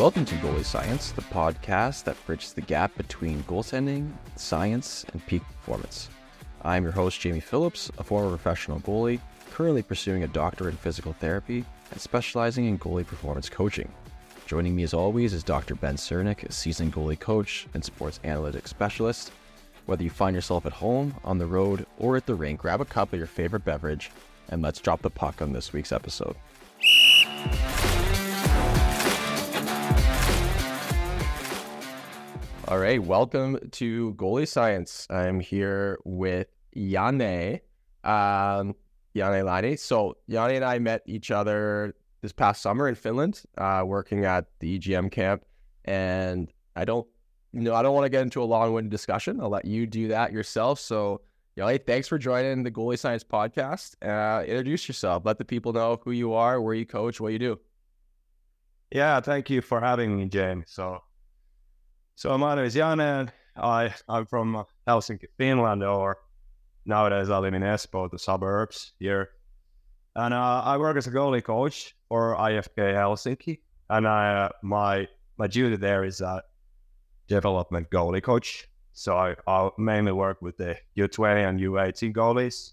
Welcome to Goalie Science, the podcast that bridges the gap between goaltending, science, and peak performance. I'm your host, Jamie Phillips, a former professional goalie, currently pursuing a doctorate in physical therapy and specializing in goalie performance coaching. Joining me as always is Dr. Ben Csiernik, a seasoned goalie coach and sports analytics specialist. Whether you find yourself at home, on the road, or at the rink, grab a cup of your favorite beverage and let's drop the puck on this week's episode. All right, welcome to Goalie Science. I'm here with Janne, um, Janne Laine. So Janne and I met each other this past summer in Finland, uh, working at the EGM camp. And I don't, you know, I don't want to get into a long-winded discussion. I'll let you do that yourself. So Janne, thanks for joining the Goalie Science podcast. Uh, introduce yourself. Let the people know who you are, where you coach, what you do. Yeah, thank you for having me, James. So so my name is Janne. I I'm from Helsinki, Finland, or nowadays I live in Espoo, the suburbs here. And uh, I work as a goalie coach for IFK Helsinki, and I, uh, my my duty there is a development goalie coach. So I, I mainly work with the U20 and U18 goalies,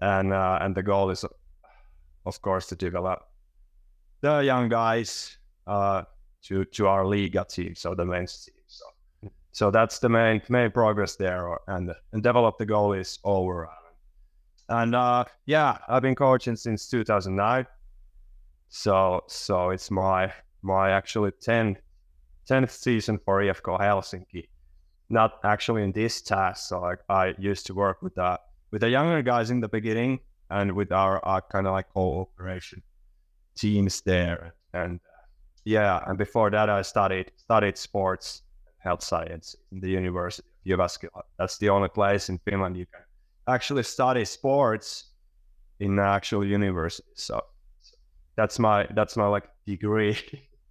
and uh, and the goal is, of course, to develop the young guys uh, to to our Liga team, so the men's team. So so that's the main main progress there, and and develop the goal goalies over. And uh, yeah, I've been coaching since 2009. So so it's my my actually 10 10th season for IFK Helsinki. Not actually in this task. So I, I used to work with the with the younger guys in the beginning and with our, our kind of like cooperation teams there. And uh, yeah, and before that I studied studied sports health science in the University of Jyväskylä. That's the only place in Finland you can actually study sports in actual university. So, so that's my that's my like degree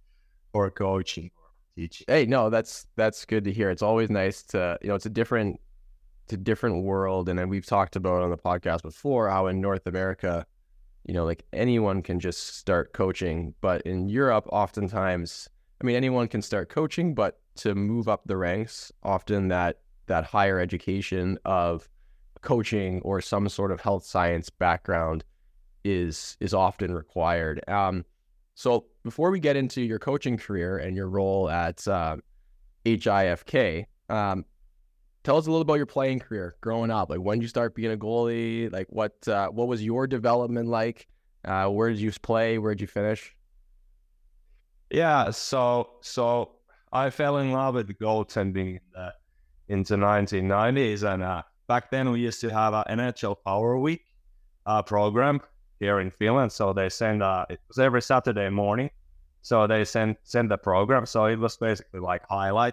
for coaching or teaching. Hey, no, that's that's good to hear. It's always nice to you know it's a different it's a different world, and then we've talked about on the podcast before how in North America, you know, like anyone can just start coaching, but in Europe, oftentimes, I mean, anyone can start coaching, but to move up the ranks, often that that higher education of coaching or some sort of health science background is is often required. Um, so before we get into your coaching career and your role at uh, HIFK, um, tell us a little about your playing career growing up. Like when did you start being a goalie? Like what uh, what was your development like? Uh, where did you play? Where did you finish? Yeah, so so I fell in love with goaltending in the, in the 1990s, and uh, back then we used to have an NHL Power Week uh, program here in Finland. So they send uh, it was every Saturday morning. So they send send the program. So it was basically like highlight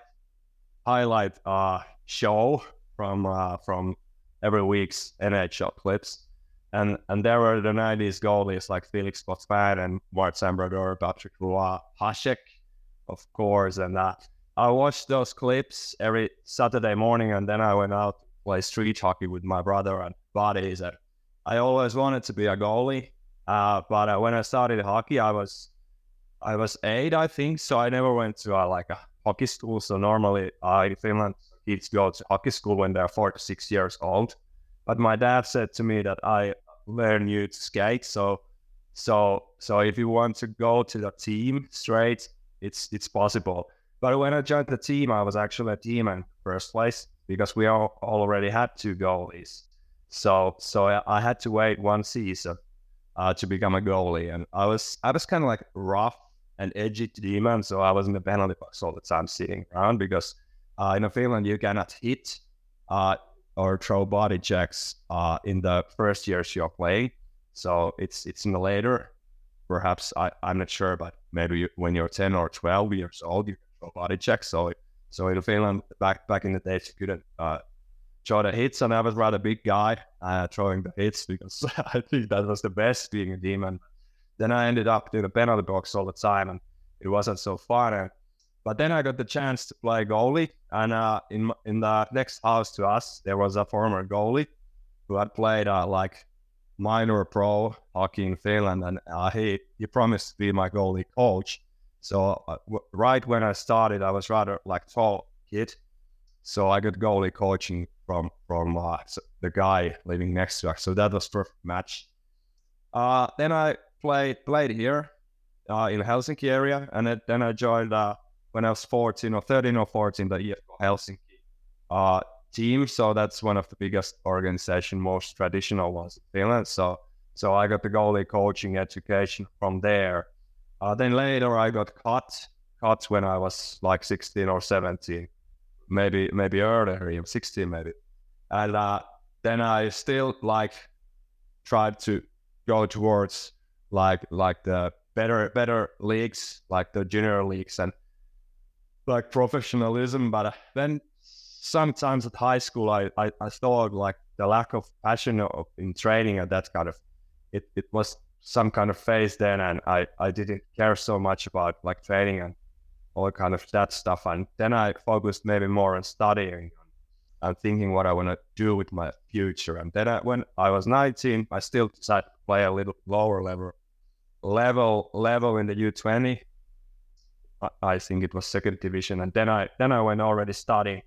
highlight uh, show from uh, from every week's NHL clips, and and there were the '90s goalies like Felix Potvin and Martin Brodeur, Patrick Roy, Hasek, of course, and uh, I watched those clips every Saturday morning, and then I went out to play street hockey with my brother and buddies. And I always wanted to be a goalie, uh, but uh, when I started hockey, I was I was eight, I think, so I never went to uh, like a hockey school. So normally in Finland, kids go to hockey school when they're four to six years old. But my dad said to me that I learn you to skate. So so so if you want to go to the team straight, it's it's possible. But when I joined the team, I was actually a team in first place because we all already had two goalies. So so I, had to wait one season uh, to become a goalie, and I was I was kind of like rough and edgy demon, so I was in the penalty box all the time, sitting around because uh, in Finland you cannot hit uh, or throw body checks uh, in the first years you're playing. So it's it's in the later, perhaps I, I'm not sure, but maybe you, when you're 10 or 12 years old, you throw body checks. So so in Finland, back back in the days, you couldn't uh, throw the hits, and I was rather big guy uh, throwing the hits because I think that was the best being a demon. Then I ended up in the penalty box all the time, and it wasn't so fun. And, but then I got the chance to play goalie, and uh, in in the next house to us, there was a former goalie who had played uh, like minor pro hockey in Finland, and uh, he he promised to be my goalie coach. So uh, w- right when I started, I was rather like tall kid, so I got goalie coaching from from uh, the guy living next to us. So that was first match. Uh, then I played played here in Helsinki area, and then I joined uh, when I was 14 or 13 or 14 the IFK Helsinki uh, team. So that's one of the biggest organization, most traditional ones in Finland. So so I got the goalie coaching education from there. Uh, then later I got cut cut when I was like 16 or 17, maybe maybe earlier, even 16 maybe. And uh, then I still like tried to go towards like like the better better leagues, like the junior leagues and like professionalism. But uh, then sometimes at high school, I, I, I thought like the lack of passion of, in training and that kind of it, it was some kind of phase then and I, I didn't care so much about like training and all kind of that stuff and then I focused maybe more on studying and thinking what I want to do with my future and then I, when I was 19 I still decided to play a little lower level level level in the U20 I, think it was second division and then I then I went already studying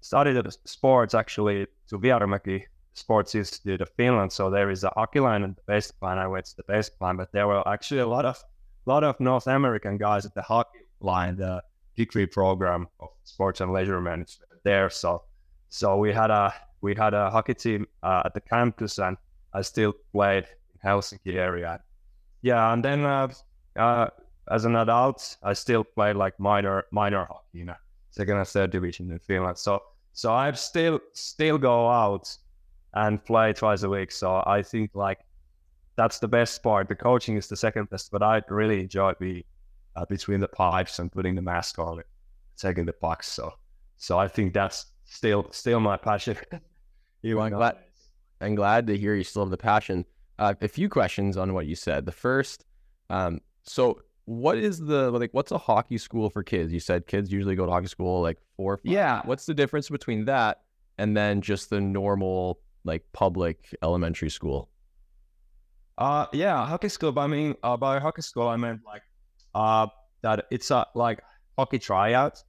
studied sports actually to Vierumäki Sports Institute of Finland. So there is a hockey line and the basic line. I went to the basic line, but there were actually a lot of lot of North American guys at the hockey line, the degree program of sports and leisure management there. So so we had a we had a hockey team uh, at the campus, and I still played in Helsinki area. Yeah, and then uh, uh, as an adult, I still play like minor minor hockey, you know, second and third division in Finland. So so I still still go out and play twice a week. So I think like that's the best part. The coaching is the second best, but I really enjoy being uh, between the pipes and putting the mask on, it, taking the pucks. So so I think that's still still my passion. well, I'm glad. I'm glad to hear you still have the passion. Uh, a few questions on what you said. The first, um, so what is the like? What's a hockey school for kids? You said kids usually go to hockey school like four. Five. Yeah. What's the difference between that and then just the normal like public elementary school? Uh, yeah, hockey school. But I mean, uh, by hockey school, I meant like uh, that it's a like hockey tryout.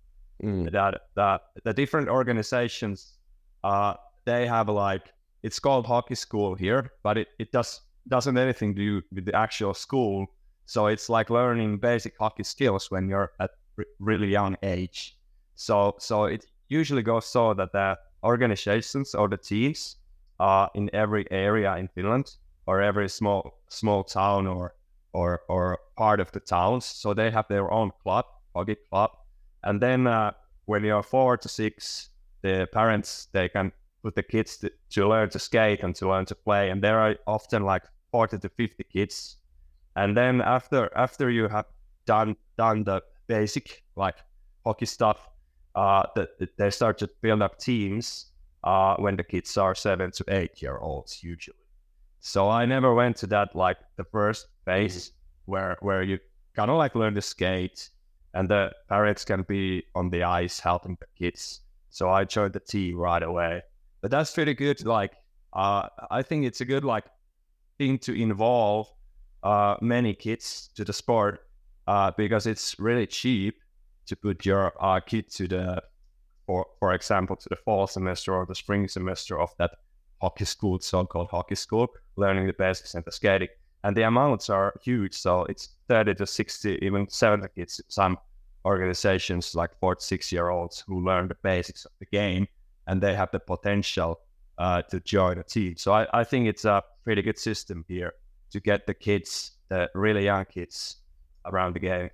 Mm. That that the different organizations, uh, they have like it's called hockey school here, but it, it does doesn't anything to do with the actual school. So it's like learning basic hockey skills when you're at r- really young age. So so it usually goes so that the organizations or the teams are in every area in Finland or every small small town or or or part of the towns. So they have their own club, hockey club, and then uh, when you're four to six, the parents they can put the kids to, to learn to skate and to learn to play, and there are often like forty to fifty kids. And then after after you have done done the basic like hockey stuff, uh, that they start to build up teams uh, when the kids are seven to eight year olds usually. So I never went to that like the first phase where where you kind of like learn to skate and the parents can be on the ice helping the kids. So I joined the team right away. But that's pretty good. Like uh, I think it's a good like thing to involve uh, many kids to the sport uh, because it's really cheap to put your uh, kid to the, for for example, to the fall semester or the spring semester of that hockey school, so-called hockey school, learning the basics and the skating. And the amounts are huge, so it's 30 to 60, even 70 kids. Some organizations like 46 year olds who learn the basics of the game and they have the potential uh, to join a team. So I, I think it's a pretty good system here to get the kids, the really young kids, around the game.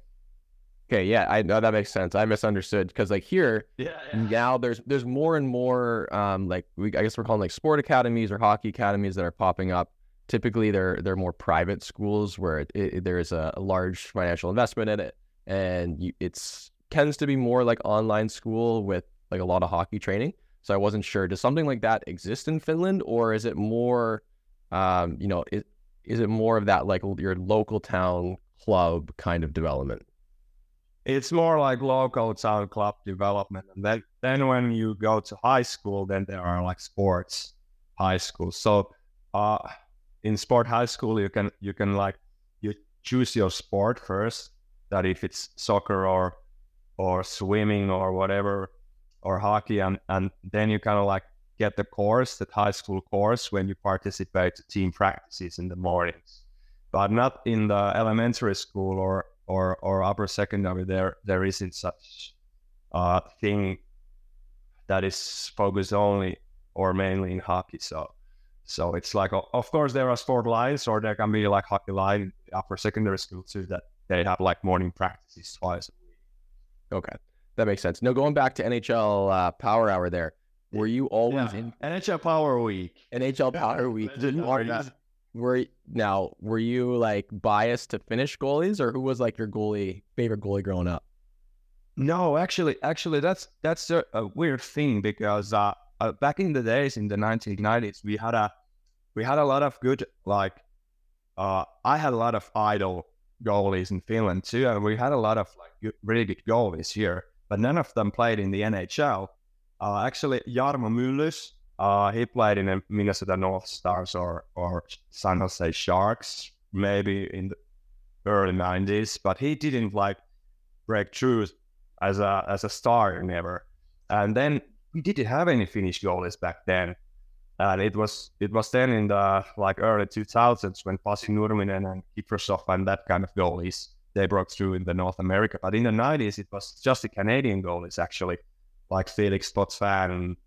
Okay, yeah, I know that makes sense. I misunderstood because like here Yeah, now there's there's more and more um like we I guess we're calling like sport academies or hockey academies that are popping up. Typically, they're they're more private schools where it, it, there is a, a large financial investment in it, and you, it's tends to be more like online school with like a lot of hockey training. So I wasn't sure. Does something like that exist in Finland, or is it more, um, you know, is, is it more of that like your local town club kind of development? it's more like local town club development. And then, then when you go to high school, then there are like sports high schools. So uh, in sport high school, you can you can like you choose your sport first. That if it's soccer or or swimming or whatever or hockey, and and then you kind of like get the course, that high school course, when you participate team practices in the mornings, but not in the elementary school or or or upper secondary, there there isn't such uh, thing that is focused only or mainly in hockey. So so it's like of course there are sport lines or there can be like hockey line upper secondary school too that they have like morning practices twice a week. Okay, that makes sense. No, going back to NHL uh, Power Hour, there were you always in NHL Power Week? NHL Power Week? You- were now were you like biased to Finnish goalies, or who was like your goalie favorite goalie growing up? No, actually, actually, that's that's a, a weird thing because uh, uh, back in the days in the 1990s, we had a we had a lot of good like uh, I had a lot of idol goalies in Finland too, and we had a lot of like good, really good goalies here, but none of them played in the NHL. Uh, actually, Jarmo Myllys, uh, he played in the Minnesota North Stars or or San Jose Sharks, maybe in the early 90s, but he didn't like break through as a as a star never. And then we didn't have any Finnish goalies back then. And it was it was then in the like early 2000s when Pasi Nurminen and Kiprusoff and that kind of goalies they broke through in the North America. But in the 90s it was just the Canadian goalies actually, like Felix Potvin and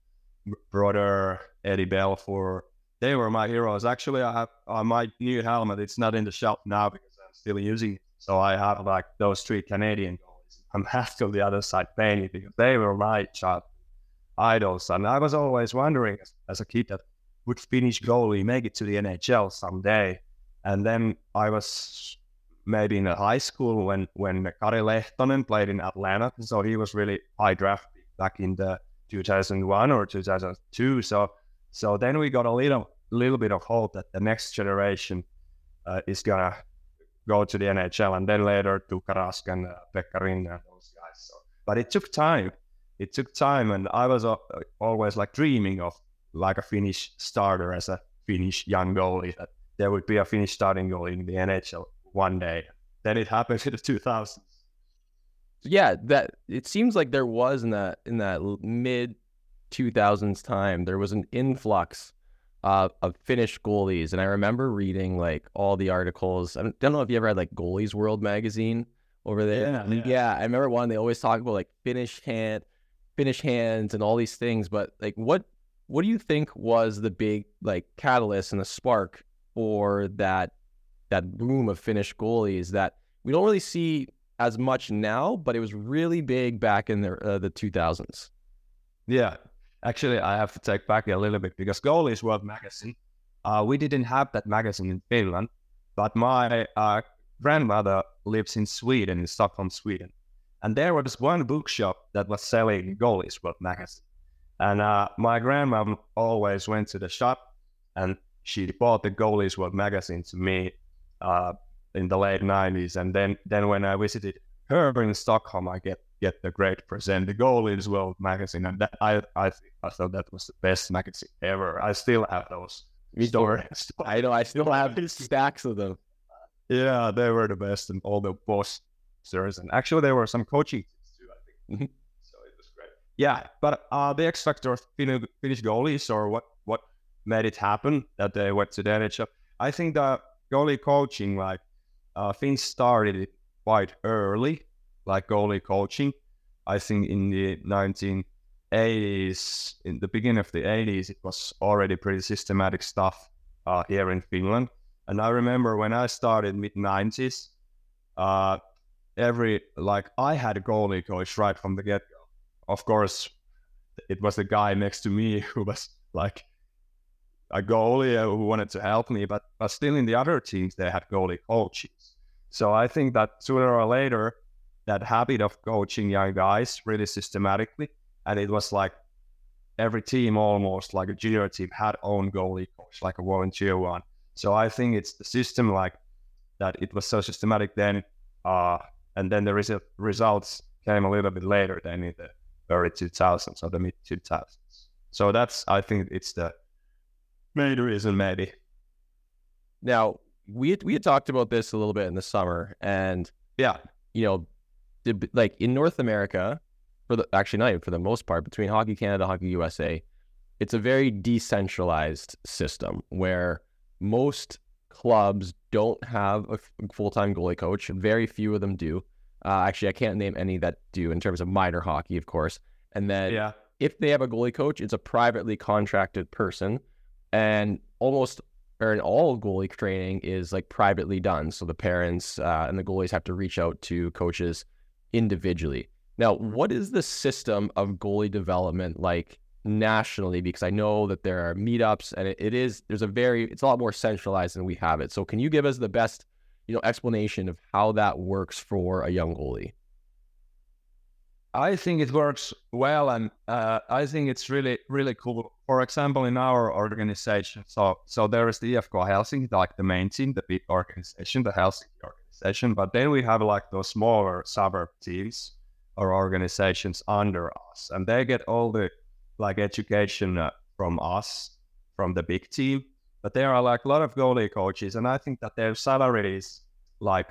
Brodeur Eddie Belfour. They were my heroes. Actually, I have uh, my new helmet. It's not in the shop now because I'm still using it. So I have like those three Canadian goalies. I'm half to the other side painted because they were my child idols. And I was always wondering as, a kid that would Finnish goalie make it to the NHL someday? And then I was maybe in high school when when Kari Lehtonen played in Atlanta. So he was really high draft back in the 2001 or 2002. So so then we got a little little bit of hope that the next generation uh, is gonna go to the NHL, and then later Tuukka Rask and uh, Pekka and those guys. So, but it took time. It took time, and I was uh, always like dreaming of like a Finnish starter as a Finnish young goalie that there would be a Finnish starting goalie in the NHL one day. Then it happened in the 2000s. Yeah, that it seems like there was in that in that mid 2000s time there was an influx uh, of Finnish goalies, and I remember reading like all the articles. I don't, know if you ever had like Goalies World magazine over there. Yeah, And, yeah. I remember one. They always talk about like Finnish hand, Finnish hands, and all these things. But like, what what do you think was the big like catalyst and the spark for that that boom of Finnish goalies that we don't really see as much now, but it was really big back in the uh, the 2000s. Yeah, actually, I have to take back a little bit because Goalies World magazine, uh, we didn't have that magazine in Finland, but my uh, grandmother lives in Sweden, in Stockholm, Sweden, and there was one bookshop that was selling Goalies World magazine, And uh, my grandma always went to the shop and she bought the Goalies World magazine to me uh, in the late 90s. And then, then when I visited her in Stockholm, I get get the great present, the Goalies World magazine. And that, I, I, I thought that was the best magazine ever. I still have those stories. I know I still have stacks of them. Yeah, they were the best and all the posters. And actually, there were some coaching too, I think. Mhm. so it was great. Yeah, but uh, the X factor of Finnish goalies or what, what made it happen that they went to the NHL, I think the goalie coaching, like, uh, Finns started quite early, like goalie coaching. I think in the 1980s, in the beginning of the 80s, it was already pretty systematic stuff uh, here in Finland. And I remember when I started mid 90s, uh, every like I had a goalie coach right from the get go. Of course, it was the guy next to me who was like a goalie uh, who wanted to help me, but but still in the other teams they had goalie coaches. So I think that sooner or later, that habit of coaching young guys really systematically, and it was like every team almost like a junior team had own goalie coach, like a volunteer one. So I think it's the system like that. It was so systematic then, uh, and then the res- results came a little bit later than in the early 2000s or the mid 2000s. So that's I think it's the main reason maybe. Now we had, we had talked about this a little bit in the summer, and Yeah, you know, the, like in North America, for the actually not even for the most part, between Hockey Canada, Hockey USA, it's a very decentralized system where most clubs don't have a full time goalie coach. Very few of them do. Uh, actually, I can't name any that do in terms of minor hockey, of course. And then yeah, if they have a goalie coach, it's a privately contracted person, and almost or in all goalie training is like privately done. So the parents uh, and the goalies have to reach out to coaches individually. Now, what is the system of goalie development like nationally? Because I know that there are meetups, and it, it is there's a very it's a lot more centralized than we have it. So can you give us the best you know explanation of how that works for a young goalie? I think it works well, and uh, I think it's really, really cool. For example, in our organization, so so there is the IFK Helsinki, like the main team, the big organization, the Helsinki organization. But then we have like those smaller suburb teams or organizations under us, and they get all the like education uh, from us, from the big team. But there are like a lot of goalie coaches, and I think that their salary is like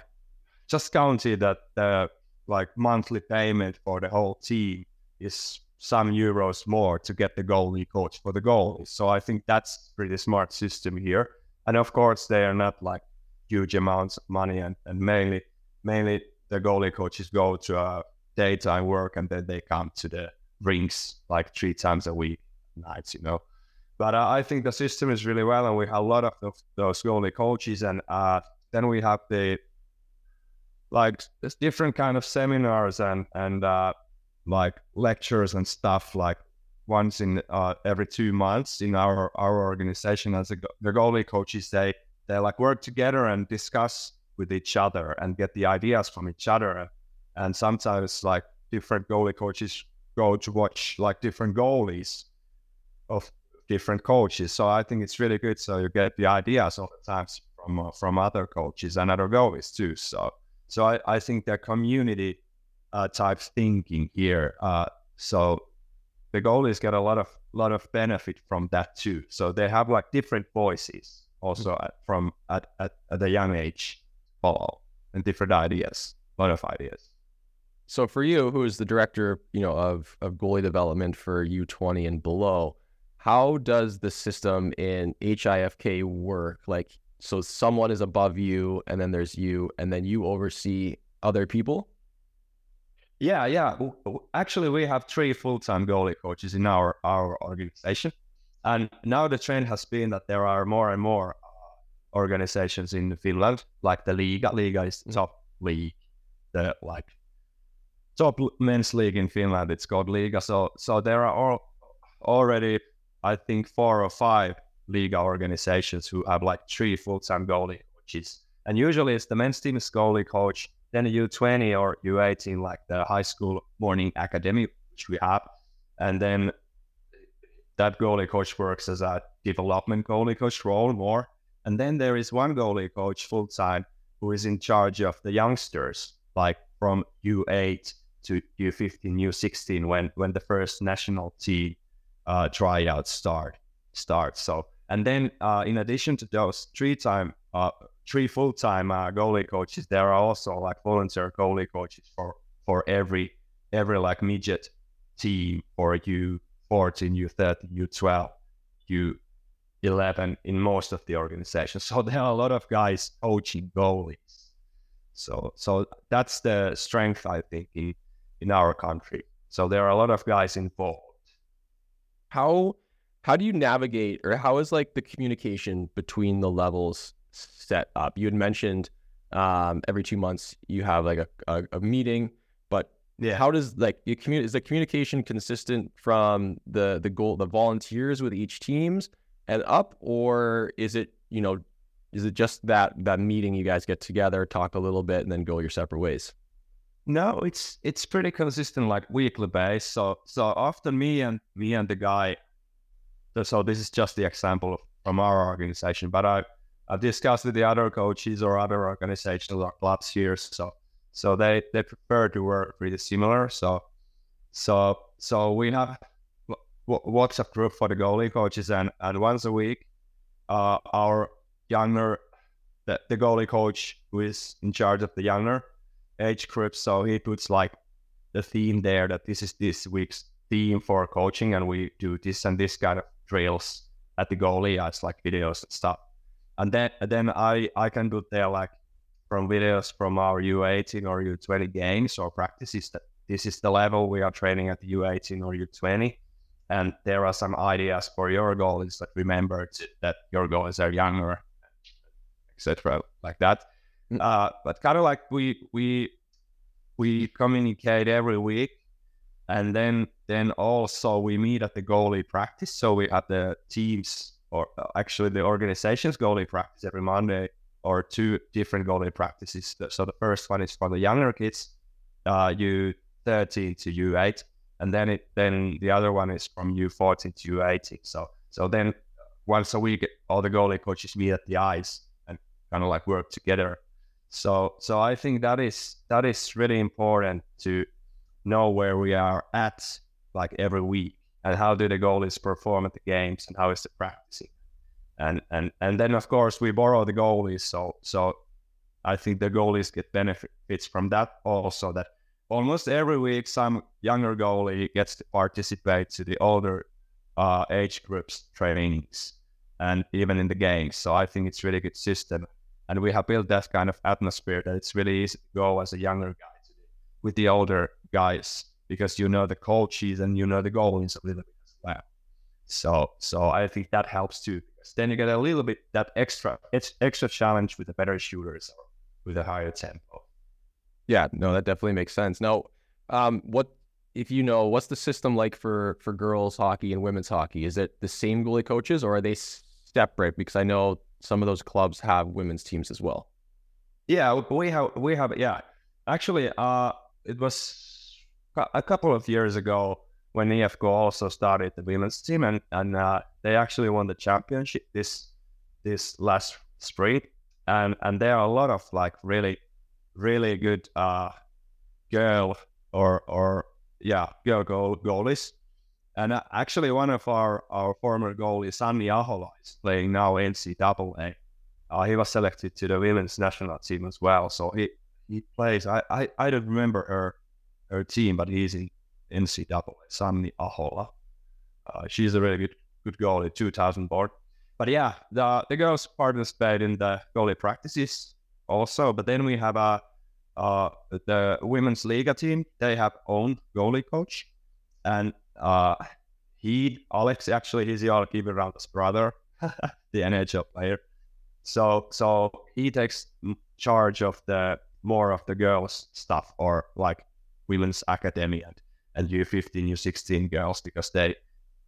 just counted that the like monthly payment for the whole team is some euros more to get the goalie coach for the goalies. So I think that's pretty smart system here. And of course they are not like huge amounts of money and, and mainly mainly the goalie coaches go to uh, daytime work and then they come to the rinks like three times a week nights, you know. But uh, I think the system is really well and we have a lot of those goalie coaches and uh, then we have the like there's different kind of seminars and and uh, like lectures and stuff like once in uh, every two months in our our organization. As a, the goalie coaches they they like work together and discuss with each other and get the ideas from each other. And sometimes like different goalie coaches go to watch like different goalies of different coaches. So i think it's really good so you get the ideas all the times from uh, from other coaches and other goalies too so so I, I think the community uh, type thinking here. Uh, so the goalies get a lot of lot of benefit from that too. So they have like different voices also at, from at, at, at a young age follow and different ideas, a lot of ideas. So for you, who is the director, you know, of of goalie development for U twenty and below, how does the system in HIFK work? Like, so someone is above you, and then there's you, and then you oversee other people. Yeah, yeah. Actually, we have three full-time goalie coaches in our our organization, and now the trend has been that there are more and more uh, organizations in Finland, like the Liga. Liga is top league, the like top men's league in Finland. It's called Liga. So so there are all, already, I think, four or five Liga organizations who have like three full-time goalie coaches, and usually it's the men's team's goalie coach then a U20 or U18, like the high school morning academy, which we have. And then that goalie coach works as a development goalie coach role more. And then there is one goalie coach full time who is in charge of the youngsters, like from U8 to U15, U16, when when the first national team uh, tryouts start start. So and then uh, in addition to those three time uh, three full time uh, goalie coaches, there are also like volunteer goalie coaches for for every every like midget team or U14, U13, U12, U11 in most of the organizations. So there are a lot of guys coaching goalies. So so that's the strength I think in in our country. So there are a lot of guys involved. How how do you navigate or how is like the communication between the levels set up? You had mentioned um, every two months you have like a, a, a meeting, but yeah. how does like you communicate? Is the communication consistent from the the goal the volunteers with each teams and up, or is it you know is it just that that meeting you guys get together, talk a little bit, and then go your separate ways? No, it's it's pretty consistent, like weekly base. So so often me and me and the guy. So this is just the example from our organization, but I I've discussed with the other coaches or other organizations or clubs here. So so they they prefer to work pretty similar. So so so we have WhatsApp group for the goalie coaches, and and once a week, uh, our younger the, the goalie coach who is in charge of the younger age group, so he puts like the theme there that this is this week's theme for coaching, and we do this and this kind of drills at the goalie as like videos and stuff. And then then I I can do there like from videos from our U18 or U20 games or practices that this is the level we are training at the U18 or U20. And there are some ideas for your goalies that remember that your goalies are younger, etc. Like that. Mm. Uh, but kind of like we we we communicate every week, and then then also we meet at the goalie practice. So we have the teams or uh, actually the organization's goalie practice every Monday or two different goalie practices. So the first one is for the younger kids, uh, U13 to U8, and then it then the other one is from U14 to U18. So so then once a week, all the goalie coaches meet at the ice and kind of like work together. So so I think that is that is really important to know where we are at like every week and how do the goalies perform at the games and how is the practicing? And and and then of course we borrow the goalies so so i think the goalies get benefits from that also that almost every week some younger goalie gets to participate to the older uh, age groups trainings and even in the games. So i think it's really good system and we have built that kind of atmosphere that it's really easy to go as a younger guy with the older guys because you know the coaches and you know the goalies a little bit as well so so i think that helps too Because then you get a little bit that extra it's extra challenge with the better shooters or with a higher tempo. Yeah, no, that definitely makes sense. Now, um, what if you know what's the system like for for girls hockey and women's hockey? Is it the same goalie coaches or are they separate? Because I know some of those clubs have women's teams as well. Yeah, we have we have yeah. Actually, uh, it was a couple of years ago when IFK also started the women's team, and and uh, they actually won the championship this this last spring, and and there are a lot of like really really good uh, girl or or yeah girl goal, goalies, and uh, actually one of our our former goalies, Anni Ahola, is playing now NCAA. Uh, he was selected to the women's national team as well, so he he plays. I I, I don't remember her her team, but he's in NCAA, Sanni Ahola. Uh, she's a really good good goalie, 2000 board. But yeah, the the girls participate in the goalie practices also. But then we have a uh, the women's Liga team. They have own goalie coach, and uh, he Alex actually he's the Alki Viranta's brother, the NHL player. So so he takes charge of the more of the girls stuff or like women's academy and and U15, U16 girls because they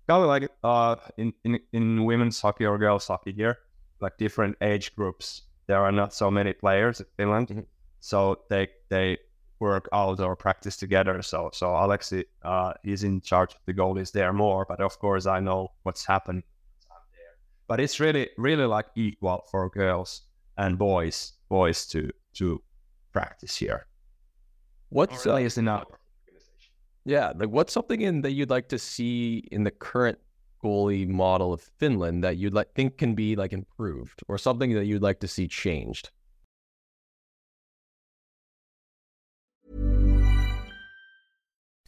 kind of like uh, in, in, in women's hockey or girls hockey here, like different age groups. There are not so many players in Finland, mm-hmm. so they they work out or practice together. So so Alexi uh, is in charge of the goalies there more, but of course I know what's happened. But it's really really like equal for girls and boys boys to to practice here. What's Or uh, least in yeah, like what's something in that you'd like to see in the current goalie model of Finland that you'd like think can be like improved, or something that you'd like to see changed?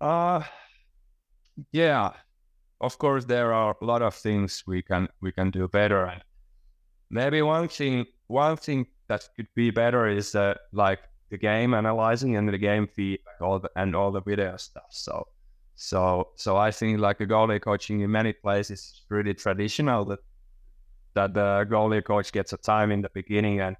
Uh yeah. Of course there are a lot of things we can we can do better and maybe one thing one thing that could be better is uh, like the game analyzing and the game feedback all the, and all the video stuff. So so so I think like a goalie coaching in many places is pretty traditional that that the goalie coach gets a time in the beginning and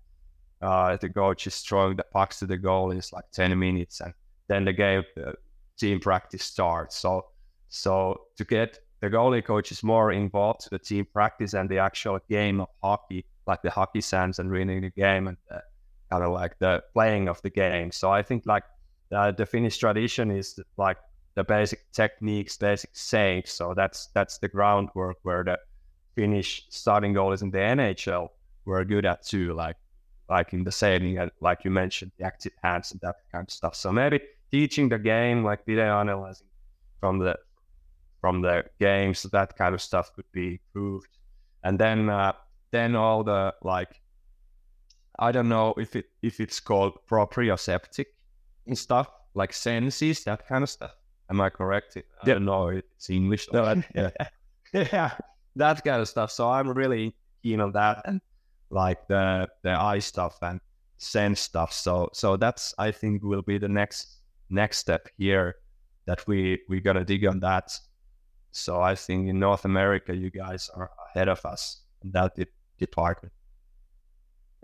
uh, the coach is throwing the pucks to the goal is like 10 minutes and then the game uh, team practice starts. So so to get the goalie coaches more involved to the team practice and the actual game of hockey, like the hockey sense and reading the game and the, kind of like the playing of the game. So I think like uh, the Finnish tradition is like the basic techniques, basic saves. So that's that's the groundwork where the Finnish starting goalies in the NHL were good at too, like like in the saving and like you mentioned, the active hands and that kind of stuff. So maybe teaching the game, like video analyzing from the from the games, that kind of stuff could be improved. And then uh, then all the like I don't know if it if it's called proprioceptic and stuff like senses, that kind of stuff. Am I correct? I Yeah. don't know. It's English. No, though. yeah. yeah, that kind of stuff. So I'm really keen on that and like the the eye stuff and sense stuff. So so that's I think will be the next next step here that we we gotta dig on that. So I think in North America you guys are ahead of us in that de- department.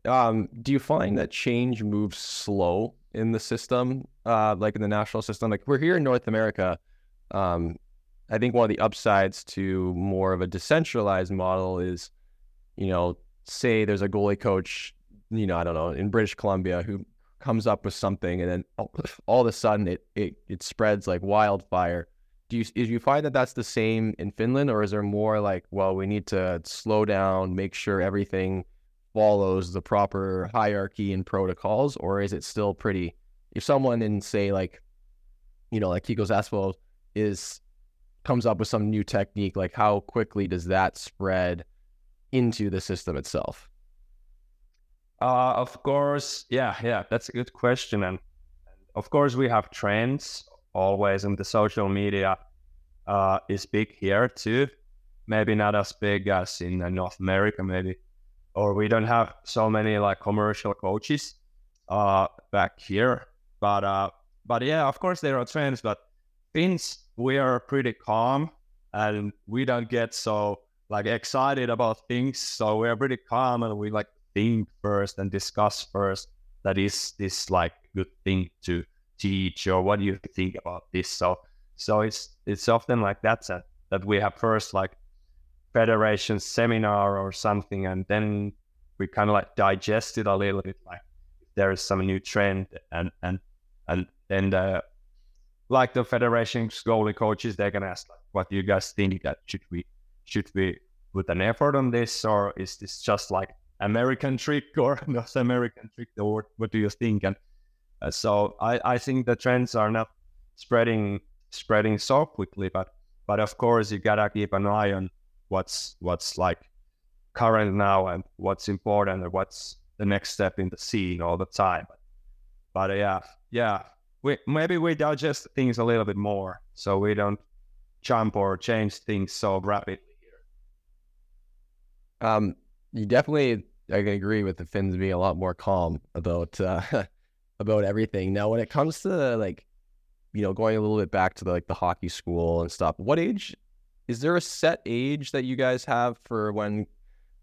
Um, do you find that change moves slow in the system, uh, like in the national system? Like we're here in North America. Um, I think one of the upsides to more of a decentralized model is, you know, say there's a goalie coach, you know, I don't know, in British Columbia who comes up with something, and then all, of a sudden it it it spreads like wildfire. Do you do you find that that's the same in Finland, or is there more like, well, we need to slow down, make sure everything follows the proper hierarchy and protocols, or is it still pretty? If someone in say like, you know, like Kiekko-Espoo is comes up with some new technique, like how quickly does that spread into the system itself? Uh, of course, yeah, yeah, that's a good question, and of course we have trends always, and the social media uh, is big here too. Maybe not as big as in uh, North America, maybe, or we don't have so many like commercial coaches uh, back here. But uh, but yeah, of course there are trends, but Finns we are pretty calm and we don't get so like excited about things. So we are pretty calm and we like think first and discuss first that is this like good thing to teach or what do you think about this? So so it's it's often like that that, that we have first like federation seminar or something and then we kind of like digest it a little bit like there is some new trend and and and then the like the federation's goalie coaches, they're gonna ask like, what do you guys think that should we should we put an effort on this? Or is this just like American trick or not American trick or what do you think? And uh, so I, I think the trends are not spreading spreading so quickly, but but of course you gotta keep an eye on what's what's like current now and what's important and what's the next step in the scene all the time. But, but yeah, yeah, we maybe we digest things a little bit more so we don't jump or change things so rapidly here. Um, you definitely I can agree with the Finns being a lot more calm about uh, about everything. Now, when it comes to like, you know, going a little bit back to the, like the hockey school and stuff, what age is there a set age that you guys have for when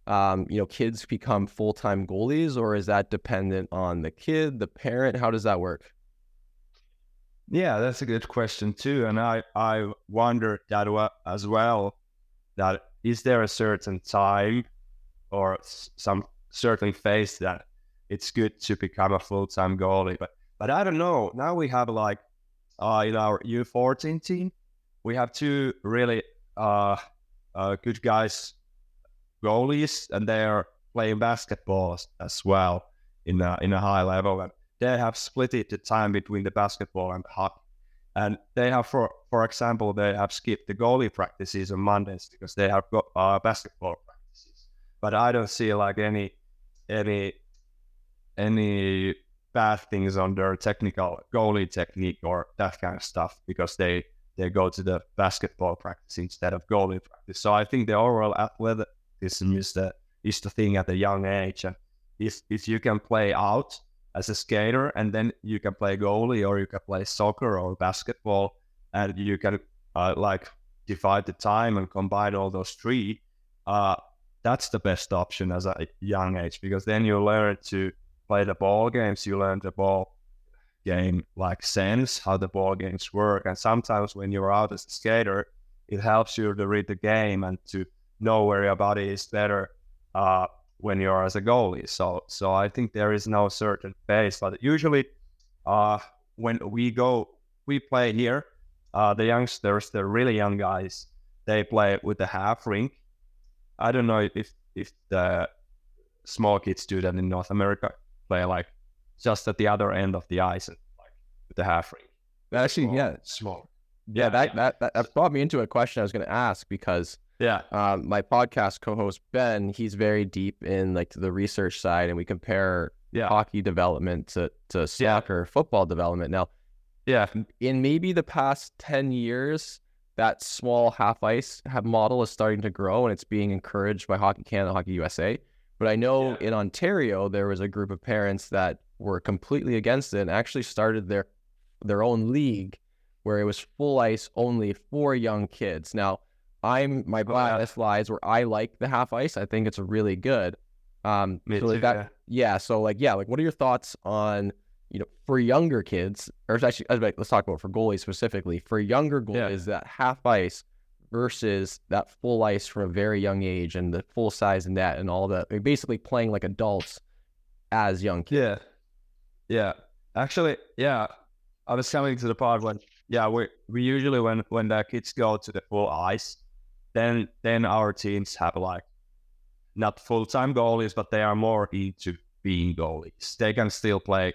um, you know, kids become full time goalies, or is that dependent on the kid, the parent? How does that work? Yeah, that's a good question too, and I I wonder that as well. That is there a certain time or some certain phase that it's good to become a full time goalie, but but I don't know. Now we have like uh, in our U fourteen team, we have two really uh, uh, good guys goalies, and they are playing basketball as well in a, in a high level. And they have split it the time between the basketball and the hockey. And they have, for for example, they have skipped the goalie practices on Mondays because they have got uh, basketball practices. But I don't see like any any any bad things on their technical goalie technique or that kind of stuff because they they go to the basketball practice instead of goalie practice. So I think the overall athletic athleticism is the is the thing at a young age. If if you can play out as a skater and then you can play goalie or you can play soccer or basketball and you can uh, like divide the time and combine all those three, uh, that's the best option as a young age because then you learn to play the ball games, you learn the ball game like sense, how the ball games work. And sometimes when you're out as a skater, it helps you to read the game and to know where your body is better uh, when you're as a goalie. So so I think there is no certain pace, but usually uh, when we go, we play here. Uh, the youngsters, the really young guys, they play with the half rink. I don't know if if the small kids do that in North America, play like just at the other end of the ice and like with the half rink. Actually, small, yeah, small. Yeah, yeah that, yeah. that that that brought me into a question I was going to ask because yeah. Um, my podcast co-host Ben, he's very deep in like the research side, and we compare yeah. hockey development to to soccer, yeah. football development. Now, yeah, in maybe the past ten years, that small half ice model is starting to grow, and it's being encouraged by Hockey Canada, Hockey USA. But I know yeah. in Ontario there was a group of parents that were completely against it and actually started their their own league where it was full ice only for young kids. Now I'm my bias lies where I like the half ice. I think it's really good. Um, Me so too, like that, yeah. yeah. So like, yeah, like, what are your thoughts on for younger kids, or actually, let's talk about for goalies specifically. For younger goalies, yeah. that half ice versus that full ice from a very young age and the full size net and all that. basically playing like adults as young kids. Yeah, yeah. Actually, yeah. I was coming to the part when yeah we we usually when when the kids go to the full ice then then our teams have like not full time goalies, but they are more into being goalies. They can still play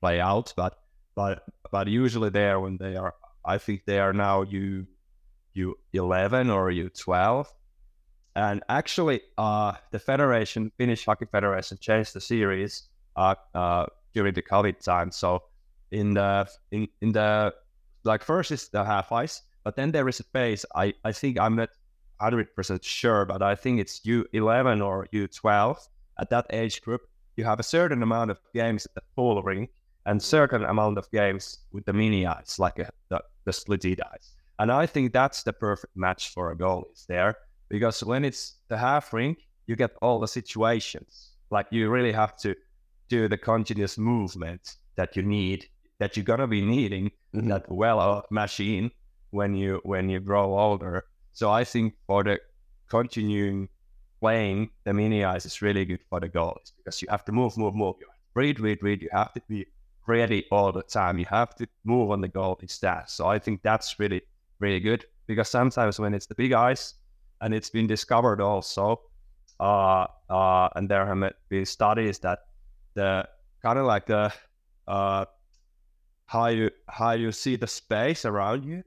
play out, but but but usually there when they are, I think they are now you you eleven or you twelve. And actually, uh, the federation, Finnish Hockey Federation, changed the series uh, uh, during the COVID time. So in the in in the like first is the half ice, but then there is a phase. I I think I'm not 100% sure, but I think it's U11 or U12. At that age group, you have a certain amount of games at the full rink and certain amount of games with the mini eyes, like a, the, the slitted ice. And I think that's the perfect match for a goal is there because when it's the half ring, you get all the situations. Like you really have to do the continuous movement that you need, that you're gonna be needing mm-hmm. that well machine when you when you grow older so I think for the continuing playing the mini eyes is really good for the goalies because you have to move, move, move. You have to read, read, read. You have to be ready all the time. You have to move on the goal instead. So I think that's really, really good because sometimes when it's the big ice and it's been discovered also, uh, uh, and there have been studies that the kind of like the uh, how you how you see the space around you,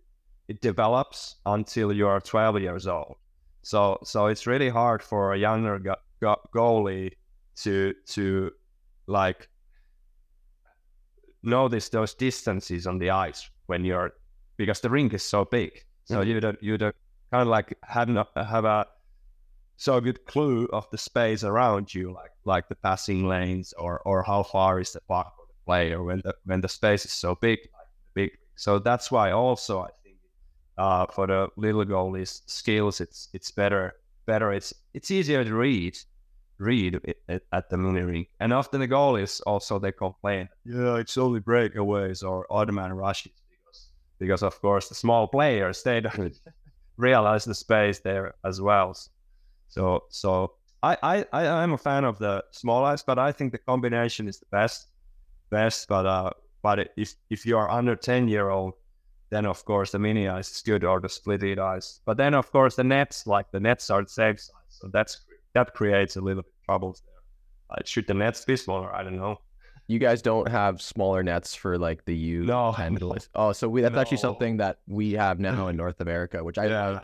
it develops until you are 12 years old. So so it's really hard for a younger go- go- goalie to to like notice those distances on the ice when you're because the rink is so big. So mm-hmm. you don't you don't kind of like have not have a so good clue of the space around you, like like the passing lanes or or how far is the puck for the player when the when the space is so big, like big. So that's why also I think uh, for the little goalies skills, it's it's better better. It's it's easier to read read at the mini rink. And often the goal is also they complain, yeah, it's only breakaways or automatic rushes because because of course the small players they don't realize the space there as well. So so I, I, I am a fan of the small ice, but I think the combination is the best best. But uh, but if if you are under ten year old, then of course the mini ice is good or the split ice. But then of course the nets, like the nets are the same size, so that's that creates a little bit troubles there. Uh, should the nets be smaller? I don't know. You guys don't have smaller nets for like the U no. Oh, so we, that's no. actually something that we have now in North America, which I yeah,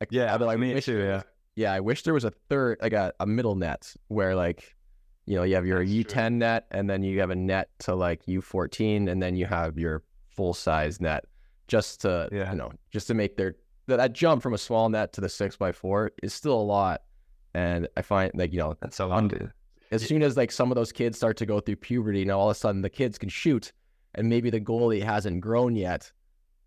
like, yeah, I, like, me too. Yeah, yeah. I wish there was a third, like a, a middle net where like you know you have your U ten net and then you have a net to like U fourteen and then you have your full size net just to yeah. you know just to make their that jump from a small net to the six by four is still a lot and I find like, you know, that's so on, as soon as like some of those kids start to go through puberty, now all of a sudden the kids can shoot and maybe the goalie hasn't grown yet,